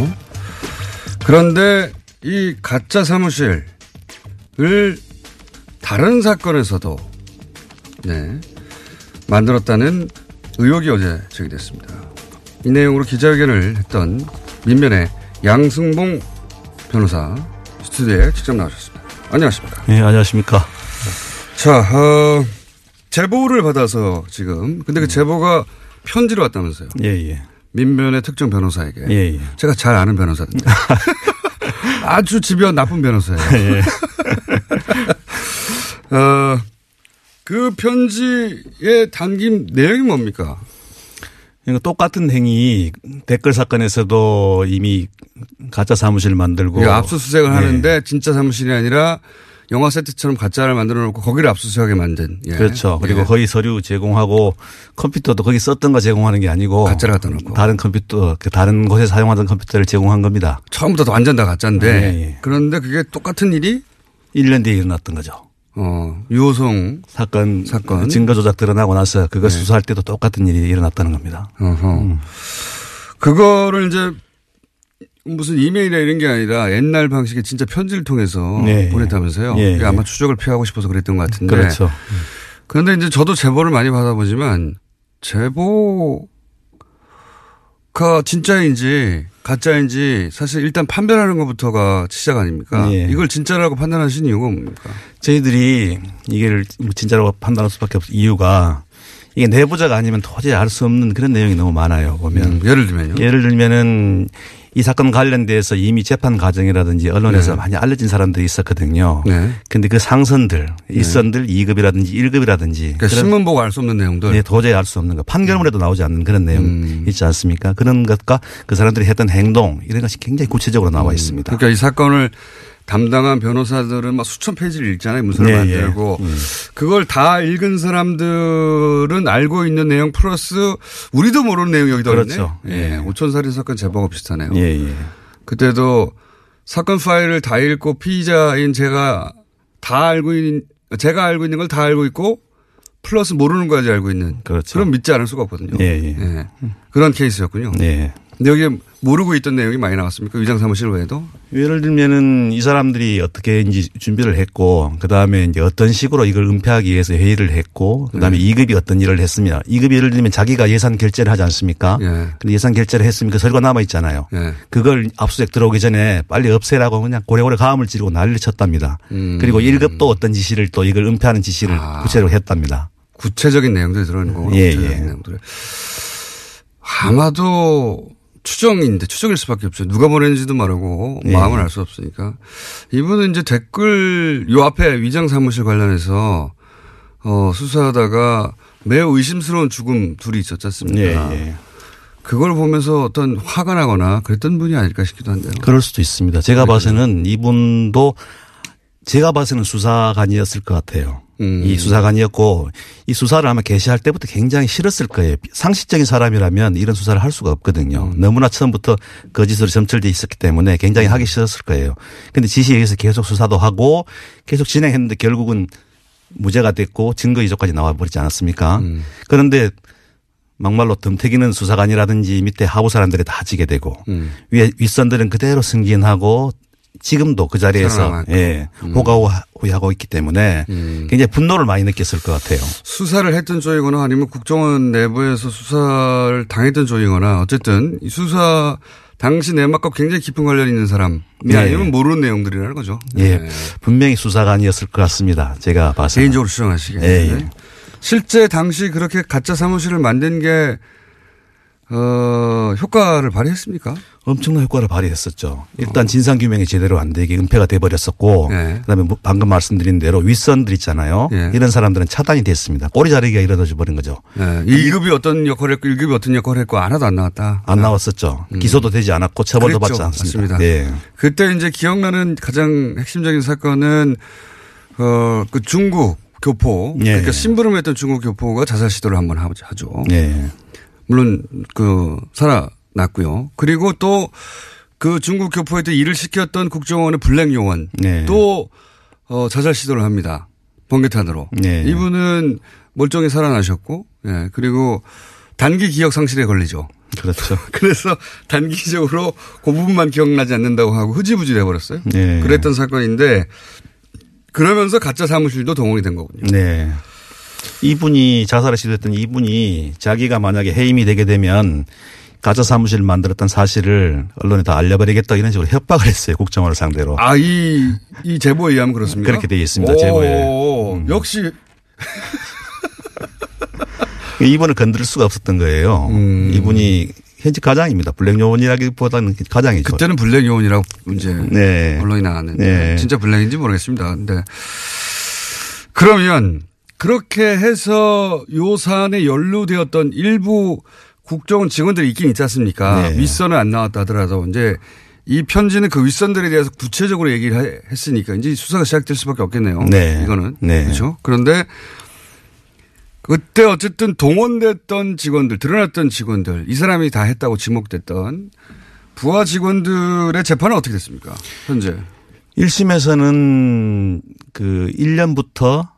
그런데 이 가짜 사무실을 다른 사건에서도 네. 만들었다는 의혹이 어제 제기됐습니다. 이 내용으로 기자회견을 했던 민변의 양승봉 변호사 스튜디오에 직접 나오셨습니다. 안녕하십니까. 네, 안녕하십니까. 자, 어, 제보를 받아서 지금 근데 그 제보가 편지로 왔다면서요? 예, 예. 민변의 특정 변호사에게. 예, 예. 제가 잘 아는 변호사인데. 아주 집요한 나쁜 변호사예요. 예. 어, 그 편지에 담긴 내용이 뭡니까? 이거 똑같은 행위 댓글 사건에서도 이미 가짜 사무실 만들고 그러니까 압수수색을 예. 하는데 진짜 사무실이 아니라 영화 세트처럼 가짜를 만들어 놓고 거기를 압수수색하게 만든. 예. 그렇죠. 그리고 예. 거의 서류 제공하고 컴퓨터도 거기 썼던 거 제공하는 게 아니고 가짜를 갖다 놓고 다른 컴퓨터 그 다른 곳에 사용하던 컴퓨터를 제공한 겁니다. 처음부터 완전 다 가짜인데 예, 예. 그런데 그게 똑같은 일이 1년 뒤에 일어났던 거죠. 어, 유호성 사건 사건 증거 조작 드러나고 나서 그거 네. 수사할 때도 똑같은 일이 일어났다는 겁니다. 음. 그거를 이제 무슨 이메일이나 이런 게 아니라 옛날 방식의 진짜 편지를 통해서 네. 보냈다면서요. 예, 그게 예. 아마 추적을 피하고 싶어서 그랬던 것 같은데. 그렇죠. 그런데 이제 저도 제보를 많이 받아보지만 제보가 진짜인지 가짜인지 사실 일단 판별하는 것부터가 시작 아닙니까? 예. 이걸 진짜라고 판단하신 이유가 뭡니까? 저희들이 이게 진짜로 판단할 수밖에 없 이유가 이게 내부자가 아니면 도저히 알 수 없는 그런 내용이 너무 많아요. 보면 음, 예를 들면요. 예를 들면은 이 사건 관련돼서 이미 재판 과정이라든지 언론에서 네. 많이 알려진 사람들이 있었거든요. 네. 근데 그 상선들, 일선들 2급이라든지 1급이라든지 그러니까 신문 보고 알 수 없는 내용들. 네, 도저히 알 수 없는 거. 판결문에도 나오지 않는 그런 내용 음. 있지 않습니까? 그런 것과 그 사람들이 했던 행동 이런 것이 굉장히 구체적으로 나와 있습니다. 그러니까 이 사건을 담당한 변호사들은 막 수천 페이지를 읽잖아요. 문서를 네, 만들고. 예. 음. 그걸 다 읽은 사람들은 알고 있는 내용 플러스 우리도 모르는 내용이 여기 들어있네. 그렇죠. 예. 예. 오천살인 사건 제보가 비슷하네요. 예, 예. 그때도 사건 파일을 다 읽고 피의자인 제가 다 알고 있는, 제가 알고 있는 걸 다 알고 있고 플러스 모르는 것까지 알고 있는. 그렇죠. 그럼 믿지 않을 수가 없거든요. 예, 예. 그런 케이스였군요. 예. 근데 여기 모르고 있던 내용이 많이 나왔습니까? 위장 사무실 외에도? 예를 들면은 이 사람들이 어떻게 이제 준비를 했고 그다음에 이제 어떤 식으로 이걸 은폐하기 위해서 회의를 했고 그다음에 네. 이급이 어떤 일을 했습니다. 이급이 예를 들면 자기가 예산 결제를 하지 않습니까? 예. 근데 예산 결제를 했으면 그 서류가 남아 있잖아요. 예. 그걸 압수수색 들어오기 전에 빨리 없애라고 그냥 고래고래 가음을 지르고 난리를 쳤답니다. 음. 그리고 1급도 어떤 지시를 또 이걸 은폐하는 지시를 아. 구체적으로 했답니다. 구체적인 내용들이 들어있는 거구나. 예, 예. 내용들이. 아마도 추정인데 추정일 수밖에 없죠. 누가 보냈는지도 모르고 예. 마음을 알 수 없으니까. 이분은 이제 댓글 요 앞에 위장 사무실 관련해서 어 수사하다가 매우 의심스러운 죽음 둘이 있었지 않습니까? 예, 예. 그걸 보면서 어떤 화가 나거나 그랬던 분이 아닐까 싶기도 한데요. 그럴 수도 있습니다. 제가 봐서는 이분도 제가 봐서는 수사관이었을 것 같아요. 음. 이 수사관이었고 이 수사를 아마 개시할 때부터 굉장히 싫었을 거예요. 상식적인 사람이라면 이런 수사를 할 수가 없거든요. 음. 너무나 처음부터 거짓으로 점철돼 있었기 때문에 굉장히 하기 싫었을 거예요. 근데 지시에 의해서 계속 수사도 하고 계속 진행했는데 결국은 무죄가 됐고 증거 이조까지 나와버리지 않았습니까? 음. 그런데 막말로 덤태기는 수사관이라든지 밑에 하부 사람들이 다 지게 되고 음. 위에 윗선들은 그대로 승진하고 지금도 그 자리에서. 예, 음. 호가호위하고 있기 때문에 굉장히 분노를 많이 느꼈을 것 같아요. 수사를 했던 쪽이거나 아니면 국정원 내부에서 수사를 당했던 쪽이거나 어쨌든 이 수사 당시 내막과 굉장히 깊은 관련이 있는 사람이 네. 아니면 모르는 내용들이라는 거죠. 예, 네. 분명히 수사관이었을 것 같습니다. 제가 봐서 개인적으로 추정하시기에. 예, 예. 실제 당시 그렇게 가짜 사무실을 만든 게 어, 효과를 발휘했습니까? 엄청난 효과를 발휘했었죠. 일단 진상 규명이 제대로 안 되게 은폐가 돼 버렸었고 네. 그다음에 뭐 방금 말씀드린 대로 윗선들 있잖아요. 예. 이런 사람들은 차단이 됐습니다. 꼬리 자르기가 이루어져 버린 거죠. 네. 1급이 어떤 역할을 했고 1급이 어떤 역할을 했고 하나도 안 나왔다. 안 나왔었죠. 기소도 되지 않았고 처벌도 음. 그랬죠. 받지. 맞습니다. 예. 그때 이제 기억나는 가장 핵심적인 사건은 어, 그 중국 교포. 예. 그러니까 심부름했던 중국 교포가 자살 시도를 한번 하죠. 예. 물론 그 살아났고요. 그리고 또 그 중국 교포에 때 일을 시켰던 국정원의 블랙 요원 네. 또 어, 자살 시도를 합니다. 번개탄으로. 네. 이분은 멀쩡히 살아나셨고, 예, 그리고 단기 기억 상실에 걸리죠. 그렇죠. 그래서 단기적으로 그 부분만 기억나지 않는다고 하고 흐지부지 돼버렸어요. 네. 그랬던 사건인데 그러면서 가짜 사무실도 동원이 된 거군요. 네. 이분이 자살을 시도했던 이분이 자기가 만약에 해임이 되게 되면 가짜 사무실을 만들었던 사실을 언론에 다 알려버리겠다 이런 식으로 협박을 했어요. 국정원을 상대로. 아, 이, 이 제보에 의하면 그렇습니까? 그렇게 되어 있습니다. 제보에. 음. 오, 역시 이분을 건드릴 수가 없었던 거예요. 음. 이분이 현직 가장입니다. 블랙 요원이라기보다는 가장이죠. 그때는 블랙 요원이라고 이제 네. 언론이 나왔는데 네. 진짜 블랙인지 모르겠습니다. 근데 그러면 그렇게 해서 요 사안에 연루되었던 일부 국정원 직원들이 있긴 있지 않습니까? 네. 윗선은 안 나왔다 하더라도 이제 이 편지는 그 윗선들에 대해서 구체적으로 얘기를 해- 했으니까 이제 수사가 시작될 수밖에 없겠네요. 네. 이거는. 네. 그렇죠. 그런데 그때 어쨌든 동원됐던 직원들, 드러났던 직원들, 이 사람이 다 했다고 지목됐던 부하 직원들의 재판은 어떻게 됐습니까? 현재. 1심에서는 그 1년부터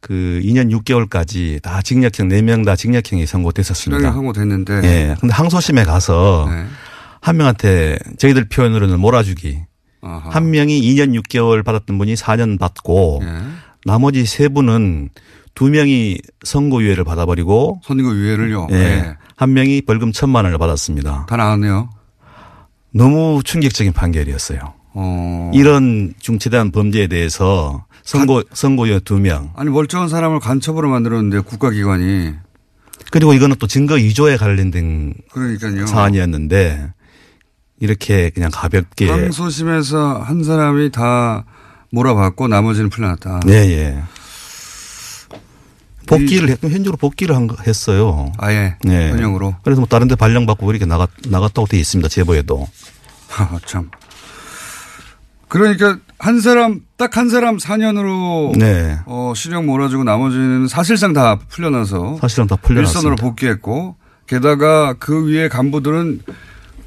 그 2년 6개월까지 다 징역형 4명 다 징역형이 선고됐었습니다. 실형이 선고됐는데. 예. 근데 항소심에 가서 네. 한 명한테 저희들 표현으로는 몰아주기. 아하. 한 명이 2년 6개월 받았던 분이 4년 받고 예. 나머지 세 분은 두 명이 선고유예를 받아버리고 선고유예를요. 예. 네. 한 명이 벌금 천만 원을 받았습니다. 다 나왔네요. 너무 충격적인 판결이었어요. 어. 이런 중체대한 범죄에 대해서 선고 선고유 두 명. 아니 멀쩡한 사람을 간첩으로 만들었는데 국가기관이 그리고 이거는 또 증거 위조에 관련된 그러니까요. 사안이었는데 이렇게 그냥 가볍게 항소심에서 한 사람이 다 몰아받고 나머지는 풀려났다. 예, 예. 복귀를 했, 현직으로 복귀를 한, 거- 했어요. 아예 네. 현역으로. 그래서 뭐 다른 데 발령받고 이렇게 나갔, 나갔다고 돼 있습니다. 제보에도. 하, 참. 그러니까 한 사람 딱 한 사람 4년으로 네. 어, 실형 몰아주고 나머지는 사실상 다 풀려나서 사실은 다 일선으로 풀려났습니다. 복귀했고 게다가 그 위에 간부들은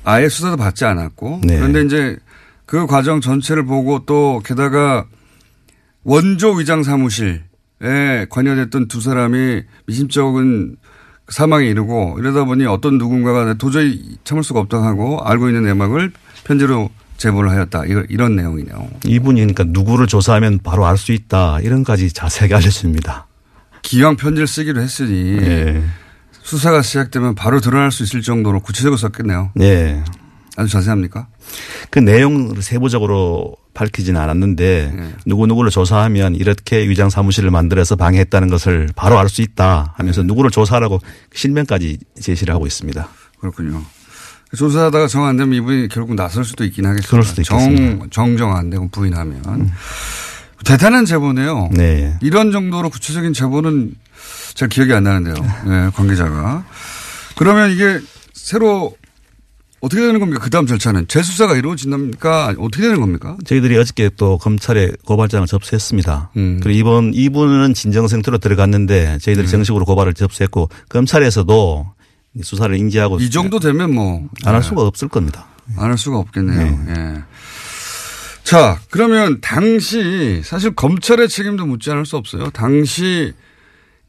아예 수사도 받지 않았고 네. 그런데 이제 그 과정 전체를 보고 또 게다가 원조 위장 사무실에 관여됐던 두 사람이 미심쩍은 사망에 이르고 이러다 보니 어떤 누군가가 도저히 참을 수가 없다 하고 알고 있는 내막을 편지로 제보를 하였다. 이거, 이런 내용이네요. 이분이 그러니까 누구를 조사하면 바로 알 수 있다. 이런까지 자세하게 알려줍니다. 기왕 편지를 쓰기로 했으니 네. 수사가 시작되면 바로 드러날 수 있을 정도로 구체적으로 썼겠네요. 네. 아주 자세합니까? 그 내용을 세부적으로 밝히지는 않았는데 네. 누구누구를 조사하면 이렇게 위장 사무실을 만들어서 방해했다는 것을 바로 알 수 있다 하면서 누구를 조사하라고 실명까지 제시를 하고 있습니다. 그렇군요. 조사하다가 정 안 되면 이분이 결국 나설 수도 있긴 하겠습니다. 그럴 수도 있겠습니다. 정, 정정 안 되고 부인하면. 대단한 제보네요. 네. 이런 정도로 구체적인 제보는 잘 기억이 안 나는데요. 네, 관계자가. 그러면 이게 새로 어떻게 되는 겁니까? 그 다음 절차는 재수사가 이루어진답니까? 어떻게 되는 겁니까? 저희들이 어저께 또 검찰에 고발장을 접수했습니다. 음. 그리고 이번 이분은 진정 상태로 들어갔는데 저희들이 네. 정식으로 고발을 접수했고 검찰에서도 수사를 인지하고 이 정도 되면 뭐. 안할 네. 수가 없을 겁니다. 안 할 수가 없겠네요. 예. 자, 그러면 당시 사실 검찰의 책임도 묻지 않을 수 없어요. 당시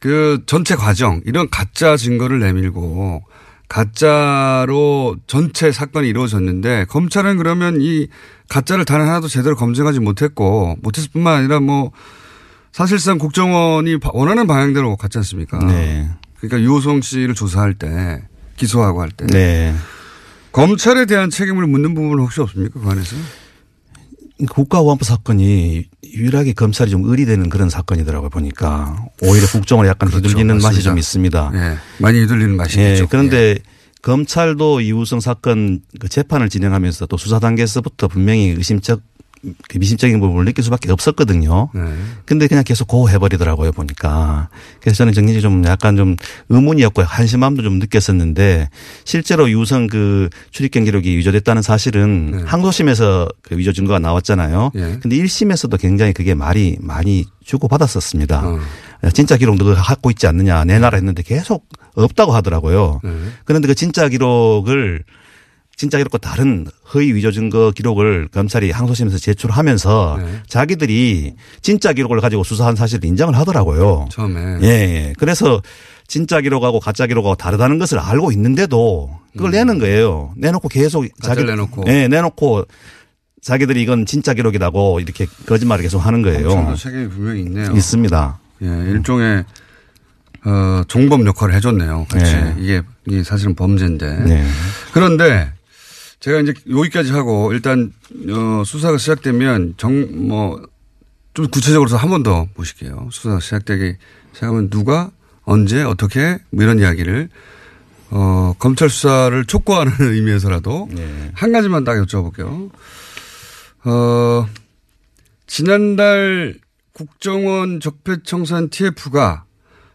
그 전체 과정 이런 가짜 증거를 내밀고 가짜로 전체 사건이 이루어졌는데 검찰은 그러면 이 가짜를 단 하나도 제대로 검증하지 못했고 못했을 뿐만 아니라 뭐 사실상 국정원이 바- 원하는 방향대로 갔지 않습니까? 네. 그러니까 유호성 씨를 조사할 때 기소하고 할 때. 네. 검찰에 대한 책임을 묻는 부분은 혹시 없습니까? 그 안에서? 국가보안법 사건이 유일하게 검찰이 좀 의리되는 그런 사건이더라고요 보니까 오히려 국정을 약간 그렇죠. 휘둘리는 맛이 맞습니다. 좀 있습니다. 예. 많이 휘둘리는 맛이 예, 있죠. 그런데 검찰도 이우성 사건 그 재판을 진행하면서 또 수사 단계에서부터 분명히 의심적 그 미심적인 부분을 느낄 수밖에 없었거든요. 네. 근데 그냥 계속 고해버리더라고요 보니까. 그래서 저는 정진이 좀 약간 좀 의문이었고 한심함도 좀 느꼈었는데 실제로 유성 그 출입 경 기록이 위조됐다는 사실은 항소심에서 그 위조 증거가 나왔잖아요. 예. 근데 1심에서도 굉장히 그게 말이 많이 주고받았었습니다. 어. 진짜 기록 너가 갖고 있지 않느냐 내놔라 했는데 계속 없다고 하더라고요. 네. 그런데 그 진짜 기록을 진짜 기록과 다른 허위 위조 증거 기록을 검찰이 항소심에서 제출하면서 네. 자기들이 진짜 기록을 가지고 수사한 사실을 인정을 하더라고요. 처음에. 예, 예. 그래서 진짜 기록하고 가짜 기록하고 다르다는 것을 알고 있는데도 그걸 내는 거예요. 내놓고 계속 음. 가짜를 내놓고. 예, 내놓고 자기들이 이건 진짜 기록이라고 이렇게 거짓말을 계속 하는 거예요. 책임이 분명히 있네요. 있습니다. 예, 일종의 어, 종범 역할을 해줬네요. 같이 네. 이게, 이게 사실은 범죄인데. 네. 그런데 제가 이제 여기까지 하고 일단 어, 수사가 시작되면 정 뭐 좀 구체적으로 한번 더 보실게요. 수사가 시작되기 시작하면 누가 언제 어떻게 뭐 이런 이야기를 어, 검찰 수사를 촉구하는 의미에서라도 한 가지만 딱 여쭤볼게요. 어, 지난달 국정원 적폐청산 TF가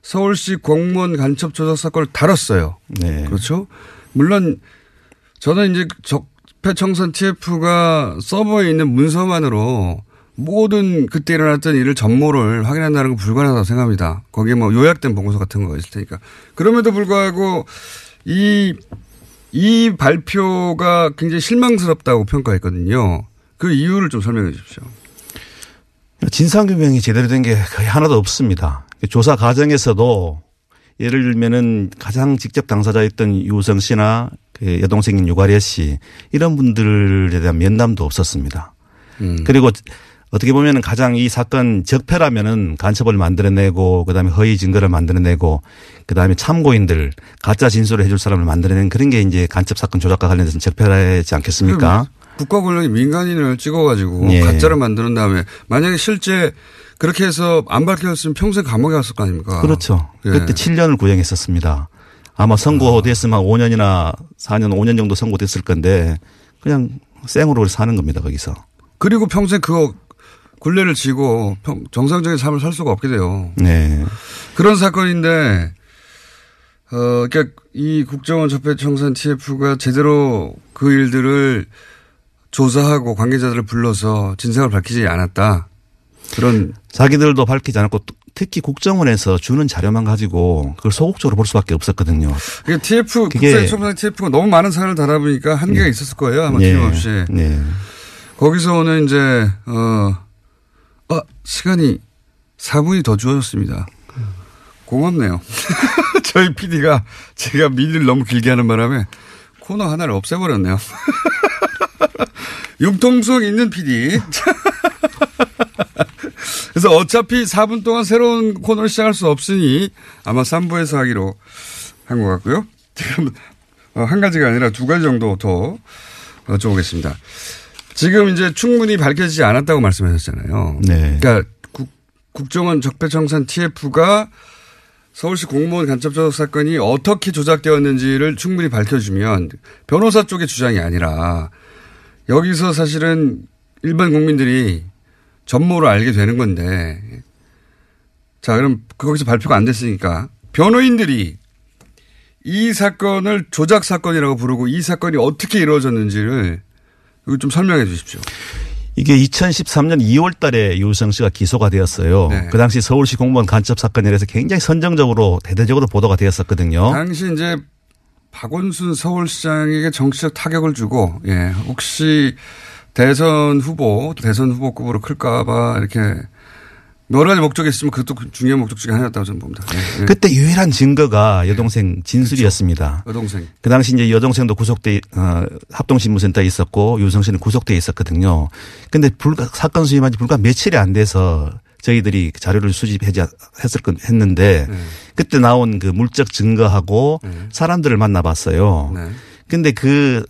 서울시 공무원 간첩 조작 사건을 다뤘어요. 네. 그렇죠? 물론 저는 이제 적폐청산 TF가 서버에 있는 문서만으로 모든 그때 일어났던 일을 전모를 확인한다는 건 불가능하다고 생각합니다. 거기에 뭐 요약된 보고서 같은 거가 있을 테니까. 그럼에도 불구하고 이, 이 발표가 굉장히 실망스럽다고 평가했거든요. 그 이유를 좀 설명해 주십시오. 진상규명이 제대로 된 게 거의 하나도 없습니다. 조사 과정에서도 예를 들면은 가장 직접 당사자였던 유성 씨나 그 여동생인 유가래 씨 이런 분들에 대한 면담도 없었습니다. 음. 그리고 어떻게 보면은 가장 이 사건 적폐라면은 간첩을 만들어내고 그다음에 허위 증거를 만들어내고 그다음에 참고인들 가짜 진술을 해줄 사람을 만들어내는 그런 게 이제 간첩 사건 조작과 관련해서 적폐라지 않겠습니까? 국가 권력이 민간인을 찍어가지고 예. 가짜를 만드는 다음에 만약에 실제 그렇게 해서 안 밝혀졌으면 평생 감옥에 갔을 거 아닙니까? 그렇죠. 예. 그때 7년을 구형했었습니다. 아마 선고됐으면 한 5년이나 4년, 5년 정도 선고됐을 건데 그냥 생으로 사는 겁니다, 거기서. 그리고 평생 그거 굴레를 지고 평- 정상적인 삶을 살 수가 없게 돼요. 네. 그런 사건인데, 어, 그러니까 이 국정원 적폐 청산 TF가 제대로 그 일들을 조사하고 관계자들을 불러서 진상을 밝히지 않았다. 그런 자기들도 밝히지 않았고 특히 국정원에서 주는 자료만 가지고 그걸 소극적으로 볼 수밖에 없었거든요. 그게 TF 그게- 국정청산 TF가 너무 많은 사안을 다뤄보니까 한계가 있었을 거예요. 아마 예. 틀림없이. 네. 거기서 오는 이제 어, 아 시간이 4분이 더 주어졌습니다. 고맙네요. 저희 PD가 제가 미리를 너무 길게 하는 바람에 코너 하나를 없애버렸네요. 융통성 있는 PD. 그래서 어차피 4분 동안 새로운 코너를 시작할 수 없으니 아마 3부에서 하기로 한 것 같고요. 지금 어, 한 가지가 아니라 두 가지 정도 더 여쭤보겠습니다. 지금 이제 충분히 밝혀지지 않았다고 말씀하셨잖아요. 네. 그러니까 국, 국정원 적폐청산 TF가 서울시 공무원 간첩 조작 사건이 어떻게 조작되었는지를 충분히 밝혀주면 변호사 쪽의 주장이 아니라 여기서 사실은 일반 국민들이 전모를 알게 되는 건데 자 그럼 거기서 발표가 안 됐으니까 변호인들이 이 사건을 조작 사건이라고 부르고 이 사건이 어떻게 이루어졌는지를 이거 좀 설명해 주십시오. 이게 2013년 2월 달에 유성 씨가 기소가 되었어요. 네. 그 당시 서울시 공무원 간첩 사건에 대해서 굉장히 선정적으로 대대적으로 보도가 되었었거든요. 당시 이제 박원순 서울시장에게 정치적 타격을 주고 예 혹시 대선 후보 대선 후보급으로 클까봐 이렇게 여러 가지 목적이 있으면 그것도 중요한 목적 중에 하나였다고 저는 봅니다. 예, 예. 그때 유일한 증거가 여동생 진술이었습니다. 여동생. 그 당시 이제 여동생도 구속돼 어, 합동신문센터에 있었고 유성 씨는 구속돼 있었거든요. 근데 불과 사건 수임한 지 불과 며칠이 안 돼서 저희들이 자료를 수집했을 건 했는데 그때 나온 그 물적 증거하고 사람들을 만나봤어요. 근데 그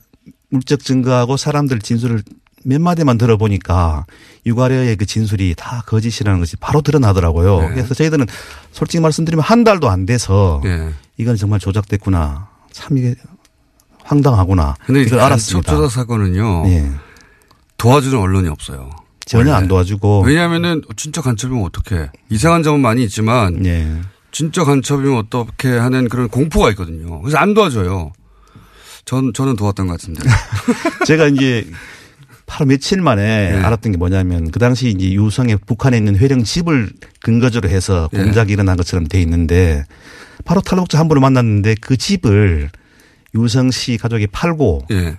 물적 증거하고 사람들 진술을 몇 마디만 들어보니까 유가려의 그 진술이 다 거짓이라는 것이 바로 드러나더라고요. 네. 그래서 저희들은 솔직히 말씀드리면 한 달도 안 돼서 네. 이건 정말 조작됐구나. 참 이게 황당하구나. 근데 이걸 알았습니다. 조작 사건은요. 예. 도와주는 언론이 없어요. 전혀 안 도와주고. 왜냐하면은 진짜 간첩이면 어떻게 이상한 점은 많이 있지만 예. 진짜 간첩이면 어떻게 하는 그런 공포가 있거든요. 그래서 안 도와줘요. 전 저는 도왔던 것 같은데. 제가 이제 바로 며칠 만에 네. 알았던 게 뭐냐면 그 당시 이제 유성의 북한에 있는 회령 집을 근거지로 해서 예. 공작이 일어난 것처럼 돼 있는데 바로 탈북자 한 분을 만났는데 그 집을 유성 씨 가족이 팔고 예.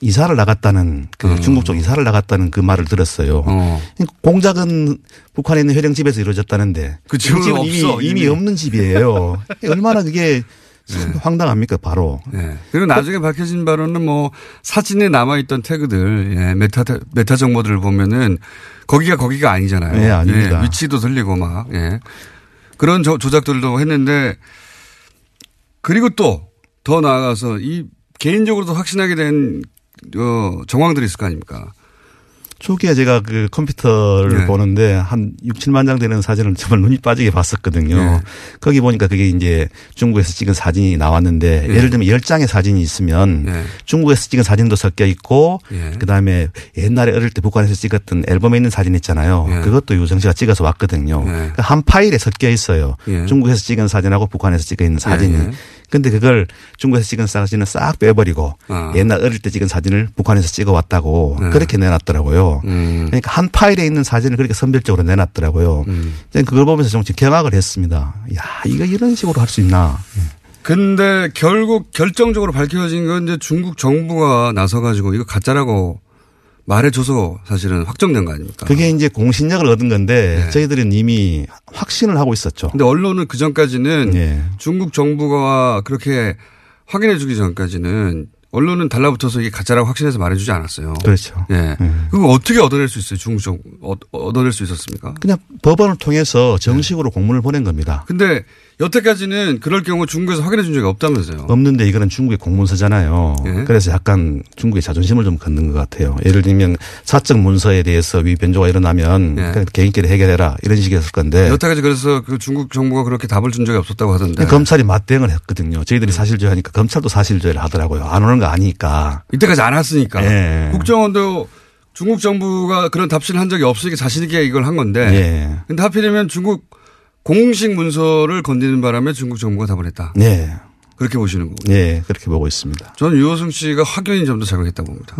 이사를 나갔다는 그 중국 쪽 이사를 나갔다는 그 말을 들었어요. 그러니까 공작은 북한에 있는 회령 집에서 이루어졌다는데 그 집은 이미, 없어, 이미 이미. 없는 집이에요. 얼마나 그게 참 황당합니까 바로. 네. 그리고 나중에 밝혀진 바로는 뭐 사진에 남아있던 태그들, 예, 메타, 메타 정보들을 보면은 거기가 거기가 아니잖아요. 네, 아닙니다. 예, 위치도 들리고 막, 예. 그런 조, 조작들도 했는데 그리고 또 더 나아가서 이 개인적으로도 확신하게 된 어, 정황들이 있을 거 아닙니까? 초기에 제가 그 컴퓨터를 네. 보는데 한 6, 7만 장 되는 사진을 정말 눈이 빠지게 봤었거든요. 네. 거기 보니까 그게 이제 중국에서 찍은 사진이 나왔는데 네. 예를 들면 10장의 사진이 있으면 중국에서 찍은 사진도 섞여 있고 네. 그다음에 옛날에 어릴 때 북한에서 찍었던 앨범에 있는 사진 있잖아요. 네. 그것도 유성 씨가 찍어서 왔거든요. 그러니까 한 파일에 섞여 있어요. 예. 중국에서 찍은 사진하고 북한에서 찍어 있는 사진이. 예. 근데 그걸 중국에서 찍은 사진을 싹 빼버리고 아. 옛날 어릴 때 찍은 사진을 북한에서 찍어 왔다고 네. 그렇게 내놨더라고요. 음. 그러니까 한 파일에 있는 사진을 그렇게 선별적으로 내놨더라고요. 음. 그걸 보면서 좀 경악을 했습니다. 야, 이거 이런 식으로 할 수 있나. 근데 결국 결정적으로 밝혀진 건 이제 중국 정부가 나서 가지고 이거 가짜라고 말해줘서 사실은 확정된 거 아닙니까? 그게 이제 공신력을 얻은 건데 네. 저희들은 이미 확신을 하고 있었죠. 근데 언론은 그 전까지는 예. 중국 정부가 그렇게 확인해 주기 전까지는 언론은 달라붙어서 이게 가짜라고 확신해서 말해주지 않았어요. 그렇죠. 예. 그거 어떻게 얻어낼 수 있어요? 중국 정 어, 얻어낼 수 있었습니까? 그냥 법원을 통해서 네. 정식으로 공문을 보낸 겁니다. 근데 여태까지는 그럴 경우 중국에서 확인해 준 적이 없다면서요. 없는데 이거는 중국의 공문서잖아요. 예. 그래서 약간 중국의 자존심을 좀 걷는 것 같아요. 예를 들면 사적 문서에 대해서 위 변조가 일어나면 예. 개인끼리 해결해라 이런 식이었을 건데 여태까지 그래서 그 중국 정부가 그렇게 답을 준 적이 없었다고 하던데. 검찰이 맞대응을 했거든요. 저희들이 사실조회 하니까 검찰도 사실조회를 하더라고요. 안 오는 거 아니까. 이때까지 안 왔으니까. 예. 국정원도 중국 정부가 그런 답신을 한 적이 없으니까 자신있게 이걸 한 건데. 예. 근데 하필이면 중국 공식 문서를 건드리는 바람에 중국 정부가 답을 했다. 네. 그렇게 보시는 거고. 예, 그렇게 보고 있습니다. 저는 유호승 씨가 화교인 점도 작용했다고 봅니다.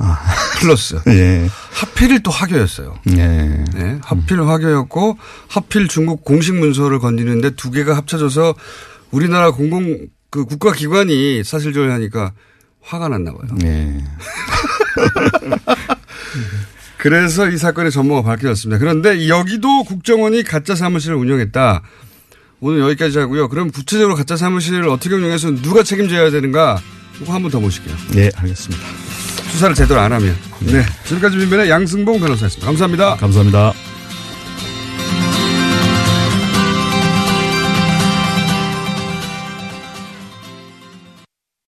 플러스. 예. 하필 또 화교였어요. 예. 네, 하필 화교였고 하필 중국 공식 문서를 건드리는데 두 개가 합쳐져서 우리나라 공공 그 국가 기관이 사실조회하니까 화가 났나 봐요. 예. 그래서 이 사건의 전모가 밝혀졌습니다. 그런데 여기도 국정원이 가짜 사무실을 운영했다. 오늘 여기까지 하고요. 그럼 구체적으로 가짜 사무실을 어떻게 운영해서 누가 책임져야 되는가 이거 한 번더 모실게요. 네, 알겠습니다. 수사를 제대로 안 하면. 네. 지금까지 민변의 양승봉 변호사였습니다. 감사합니다. 감사합니다.